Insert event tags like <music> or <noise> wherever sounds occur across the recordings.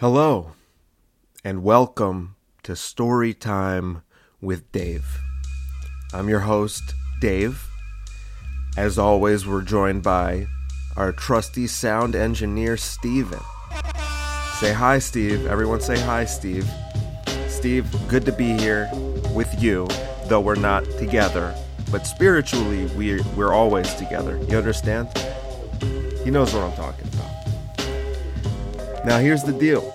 Hello, and welcome to Story Time with Dave. I'm your host, Dave. As always, we're joined by our trusty sound engineer, Steven. Say hi, Steve. Everyone say hi, Steve. Steve, good to be here with you, though we're not together. But spiritually, we're, we're always together. You understand? He knows what I'm talking about. Now, here's the deal.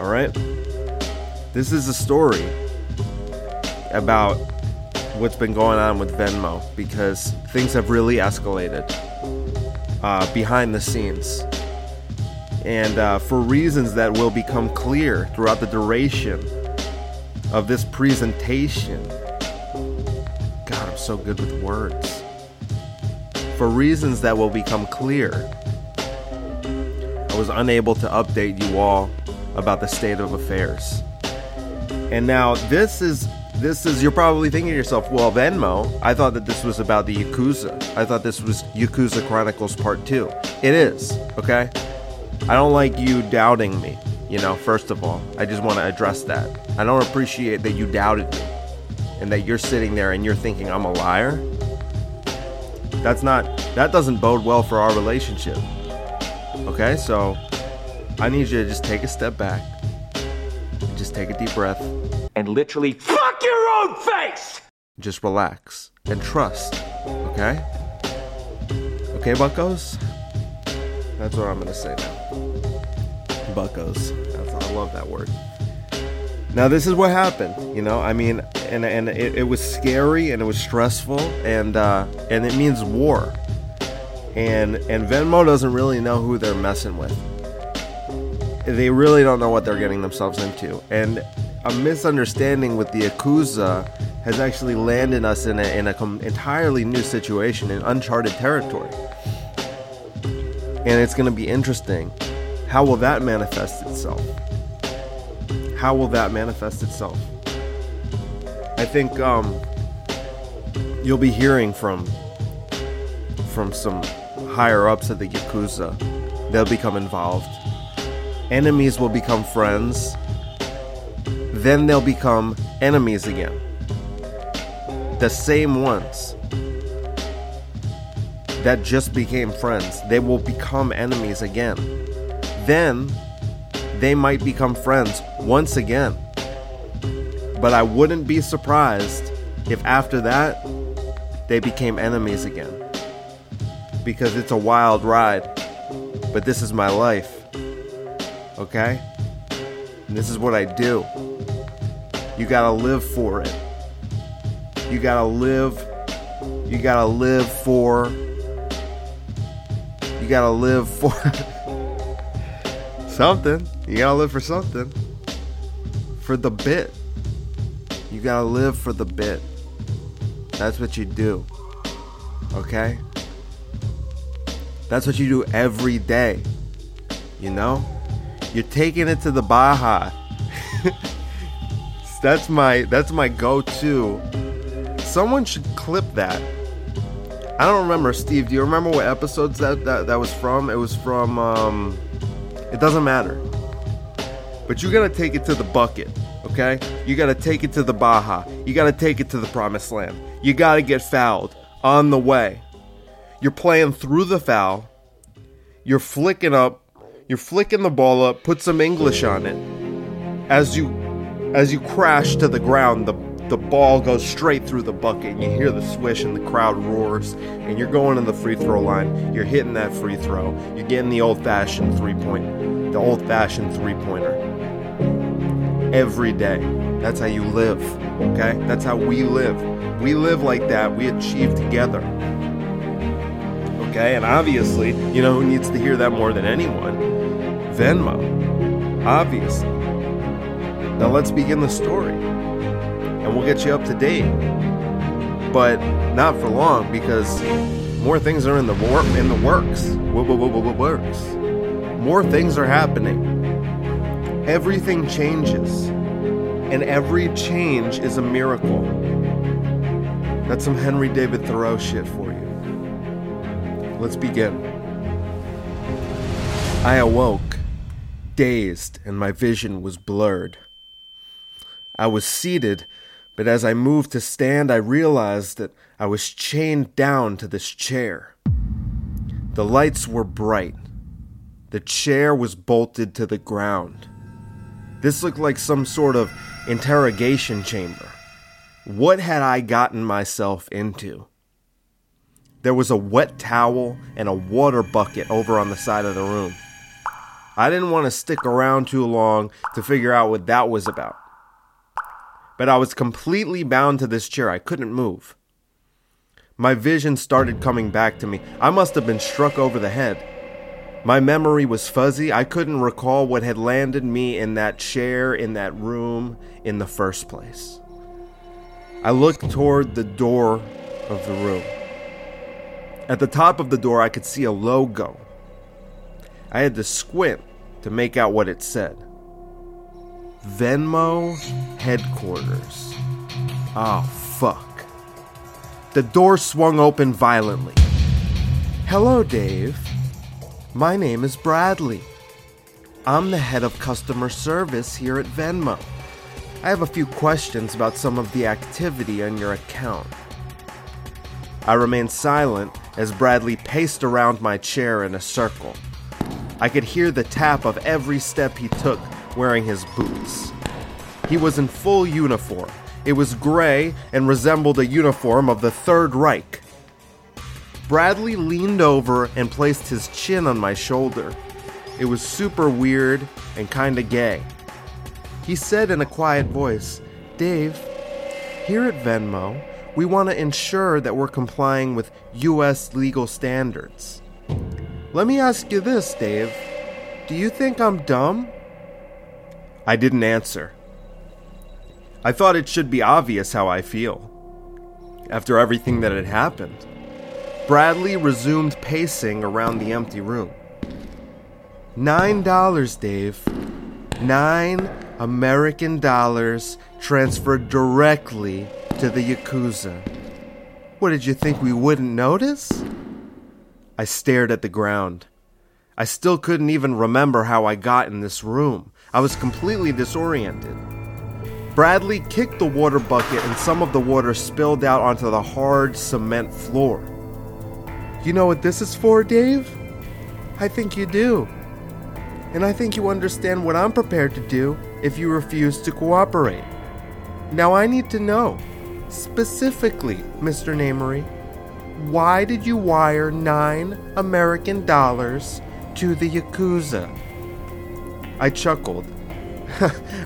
All right? This is a story about what's been going on with Venmo because things have really escalated uh, behind the scenes. And uh, for reasons that will become clear throughout the duration of this presentation. God, I'm so good with words. For reasons that will become clear, I was unable to update you all about the state of affairs. And now this is this is you're probably thinking to yourself, well, Venmo, I thought that this was about the Yakuza. I thought this was Yakuza Chronicles Part 2. It is, okay? I don't like you doubting me, you know, first of all. I just want to address that. I don't appreciate that you doubted me and that you're sitting there and you're thinking I'm a liar. That's not that doesn't bode well for our relationship. Okay? So I need you to just take a step back. Just take a deep breath. and literally fuck your own face! Just relax and trust. Okay? Okay, buckos? That's what I'm gonna say now. Buckos. That's, I love that word. Now this is what happened, you know. I mean, and and it, it was scary and it was stressful and uh, and it means war. And and Venmo doesn't really know who they're messing with. They really don't know what they're getting themselves into. And a misunderstanding with the Yakuza has actually landed us in a in a com- entirely new situation in uncharted territory. And it's going to be interesting. How will that manifest itself? How will that manifest itself? I think um, you'll be hearing from from some higher ups at the Yakuza. They'll become involved. Enemies will become friends. Then they'll become enemies again. The same ones that just became friends, they will become enemies again. Then they might become friends once again. But I wouldn't be surprised if after that they became enemies again. Because it's a wild ride. But this is my life. Okay? And this is what I do. You gotta live for it. You gotta live. You gotta live for. You gotta live for. <laughs> something. You gotta live for something. For the bit. You gotta live for the bit. That's what you do. Okay? That's what you do every day. You know? You're taking it to the Baja. <laughs> that's my that's my go-to. Someone should clip that. I don't remember, Steve. Do you remember what episodes that that, that was from? It was from um it doesn't matter. But you gotta take it to the bucket, okay? You gotta take it to the Baja. You gotta take it to the promised land. You gotta get fouled on the way. You're playing through the foul. You're flicking up. You're flicking the ball up. Put some English on it. As you as you crash to the ground, the the ball goes straight through the bucket and you hear the swish and the crowd roars and you're going to the free throw line. You're hitting that free throw. You're getting the old-fashioned three-point the old-fashioned three-pointer. Every day. That's how you live. Okay? That's how we live. We live like that. We achieve together. Okay? And obviously, you know who needs to hear that more than anyone? Venmo. Obviously. Now let's begin the story. And we'll get you up to date. But not for long because more things are in the wor- in the works. Wo- wo- wo- wo- wo- Works. More things are happening. Everything changes. And every change is a miracle. That's some Henry David Thoreau shit for you. Let's begin. I awoke dazed and my vision was blurred. I was seated, but as I moved to stand, I realized that I was chained down to this chair. The lights were bright. The chair was bolted to the ground. This looked like some sort of interrogation chamber. What had I gotten myself into? There was a wet towel and a water bucket over on the side of the room. I didn't want to stick around too long to figure out what that was about. But I was completely bound to this chair. I couldn't move. My vision started coming back to me. I must have been struck over the head. My memory was fuzzy. I couldn't recall what had landed me in that chair, in that room, in the first place. I looked toward the door of the room. At the top of the door, I could see a logo. I had to squint to make out what it said Venmo headquarters. Oh, fuck. The door swung open violently. Hello, Dave. My name is Bradley. I'm the head of customer service here at Venmo. I have a few questions about some of the activity on your account. I remained silent as Bradley paced around my chair in a circle. I could hear the tap of every step he took wearing his boots. He was in full uniform. It was gray and resembled a uniform of the Third Reich. Bradley leaned over and placed his chin on my shoulder. It was super weird and kinda gay. He said in a quiet voice, Dave, here at Venmo, we want to ensure that we're complying with US legal standards. Let me ask you this, Dave. Do you think I'm dumb? I didn't answer. I thought it should be obvious how I feel. After everything that had happened, Bradley resumed pacing around the empty room. Nine dollars, Dave. Nine American dollars transferred directly to the Yakuza. What did you think we wouldn't notice? I stared at the ground. I still couldn't even remember how I got in this room. I was completely disoriented. Bradley kicked the water bucket and some of the water spilled out onto the hard cement floor. You know what this is for, Dave? I think you do. And I think you understand what I'm prepared to do if you refuse to cooperate. Now I need to know, specifically, Mr. Namery, why did you wire nine American dollars to the Yakuza? I chuckled. <laughs>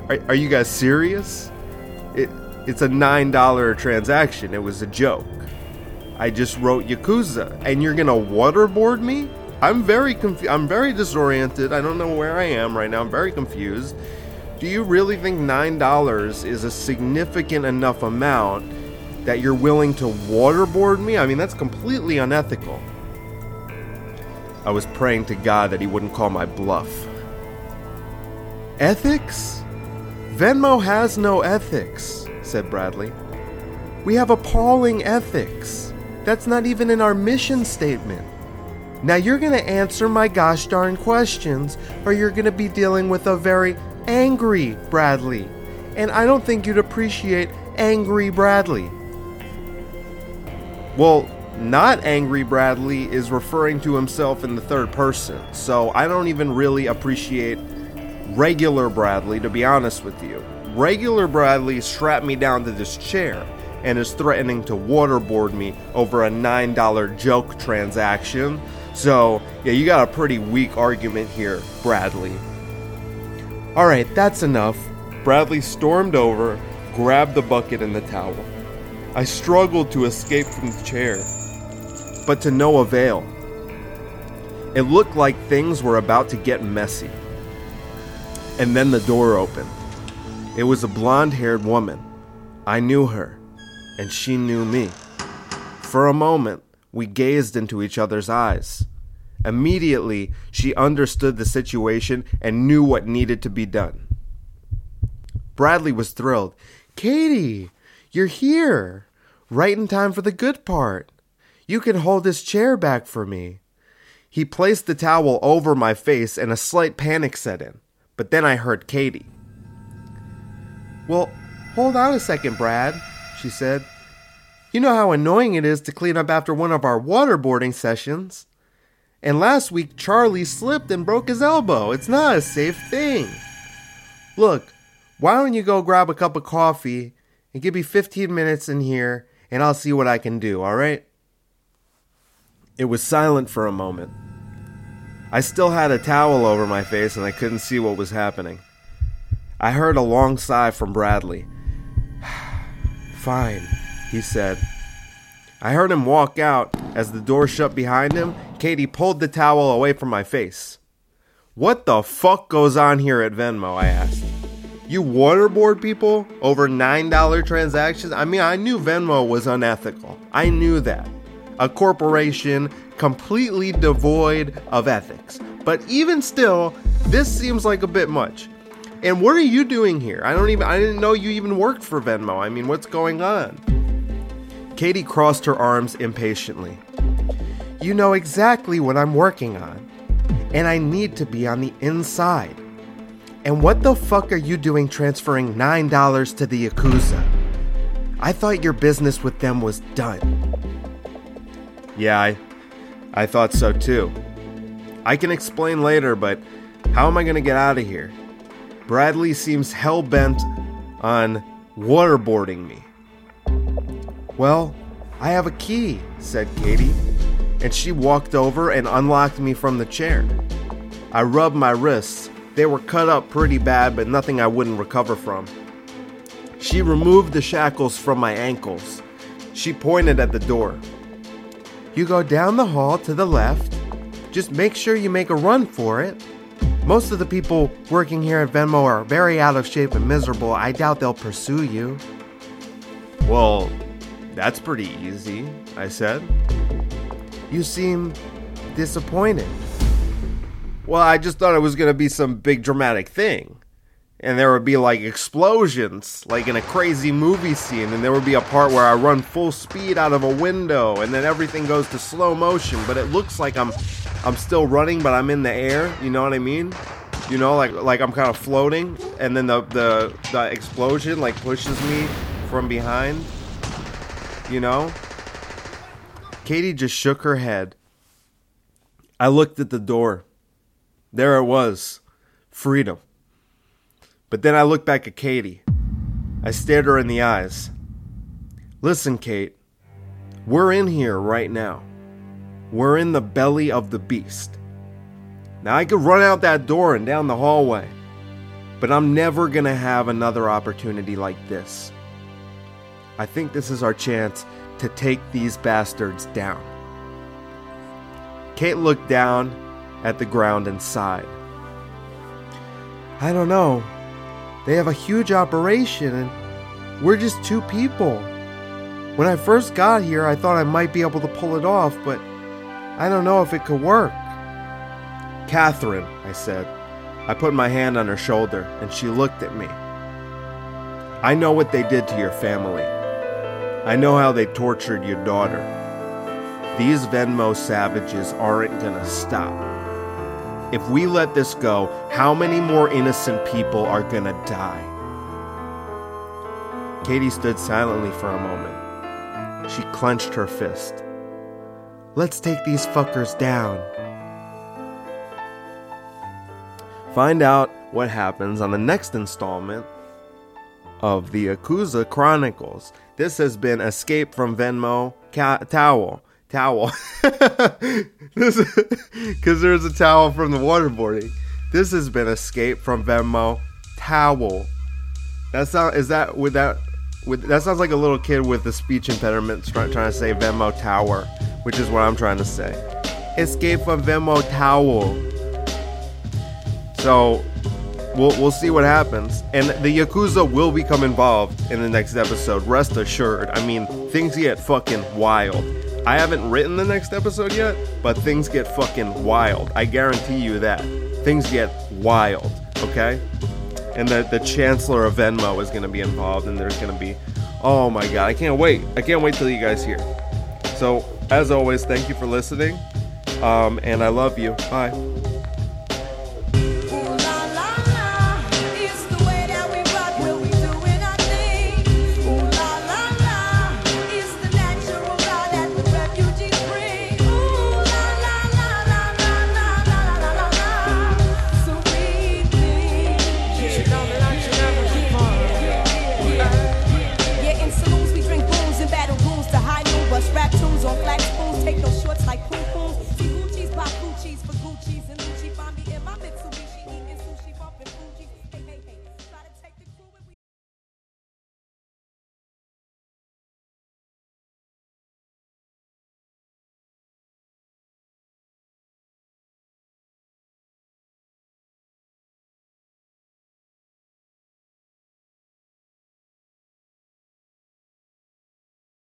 are, are, you guys serious? It, it's a $9 transaction. It was a joke. I just wrote Yakuza, and you're gonna waterboard me? I'm very confused. I'm very disoriented. I don't know where I am right now. I'm very confused. Do you really think $9 is a significant enough amount that you're willing to waterboard me? I mean, that's completely unethical. I was praying to God that he wouldn't call my bluff. Ethics? Venmo has no ethics, said Bradley. We have appalling ethics. That's not even in our mission statement. Now you're going to answer my gosh darn questions, or you're going to be dealing with a very angry Bradley. And I don't think you'd appreciate angry Bradley. Well, not angry Bradley is referring to himself in the third person, so I don't even really appreciate regular Bradley, to be honest with you. Regular Bradley strapped me down to this chair and is threatening to waterboard me over a $9 joke transaction. So, yeah, you got a pretty weak argument here, Bradley. Alright, that's enough. Bradley stormed over, grabbed the bucket and the towel. I struggled to escape from the chair, but to no avail. It looked like things were about to get messy. And then the door opened. It was a blonde haired woman. I knew her, and she knew me. For a moment, we gazed into each other's eyes. Immediately, she understood the situation and knew what needed to be done. Bradley was thrilled. Katie, you're here! Right in time for the good part. You can hold this chair back for me. He placed the towel over my face and a slight panic set in. But then I heard Katie. Well, hold on a second, Brad, she said. You know how annoying it is to clean up after one of our waterboarding sessions. And last week, Charlie slipped and broke his elbow. It's not a safe thing. Look, why don't you go grab a cup of coffee and give me 15 minutes in here and I'll see what I can do, alright? It was silent for a moment. I still had a towel over my face and I couldn't see what was happening. I heard a long sigh from Bradley. <sighs> Fine, he said. I heard him walk out. As the door shut behind him, Katie pulled the towel away from my face. What the fuck goes on here at Venmo? I asked. You waterboard people over $9 transactions? I mean, I knew Venmo was unethical. I knew that. A corporation completely devoid of ethics. But even still, this seems like a bit much. And what are you doing here? I don't even I didn't know you even worked for Venmo. I mean, what's going on? Katie crossed her arms impatiently. You know exactly what I'm working on, and I need to be on the inside. And what the fuck are you doing transferring $9 to the Yakuza? I thought your business with them was done. Yeah, I, I thought so too. I can explain later, but how am I going to get out of here? Bradley seems hell bent on waterboarding me. Well, I have a key, said Katie, and she walked over and unlocked me from the chair. I rubbed my wrists they were cut up pretty bad, but nothing I wouldn't recover from. She removed the shackles from my ankles. She pointed at the door. You go down the hall to the left. Just make sure you make a run for it. Most of the people working here at Venmo are very out of shape and miserable. I doubt they'll pursue you. Well, that's pretty easy, I said. You seem disappointed. Well, I just thought it was going to be some big dramatic thing. And there would be like explosions, like in a crazy movie scene. And there would be a part where I run full speed out of a window and then everything goes to slow motion. But it looks like I'm I'm still running, but I'm in the air. You know what I mean? You know, like like I'm kind of floating, and then the the, the explosion like pushes me from behind. You know? Katie just shook her head. I looked at the door. There it was freedom. But then I looked back at Katie. I stared her in the eyes. Listen, Kate, we're in here right now. We're in the belly of the beast. Now, I could run out that door and down the hallway, but I'm never going to have another opportunity like this. I think this is our chance to take these bastards down. Kate looked down at the ground and sighed. I don't know. They have a huge operation and we're just two people. When I first got here, I thought I might be able to pull it off, but I don't know if it could work. Catherine, I said. I put my hand on her shoulder and she looked at me. I know what they did to your family. I know how they tortured your daughter. These Venmo savages aren't gonna stop. If we let this go, how many more innocent people are gonna die? Katie stood silently for a moment. She clenched her fist. Let's take these fuckers down. Find out what happens on the next installment of the Yakuza Chronicles. This has been Escape from Venmo Ca- Towel towel. <laughs> this because there's a towel from the waterboarding. This has been escape from Venmo towel. That sound is that with that with that sounds like a little kid with a speech impediment trying, trying to say Venmo tower, which is what I'm trying to say. Escape from Venmo towel. So we'll we'll see what happens. And the Yakuza will become involved in the next episode. Rest assured. I mean, things get fucking wild. I haven't written the next episode yet, but things get fucking wild. I guarantee you that. Things get wild, okay? And the, the Chancellor of Venmo is to be involved, and there's to be, oh my god, I can't wait. I can't wait till you guys hear. So, as always, thank you for listening, um, and I love you. Bye.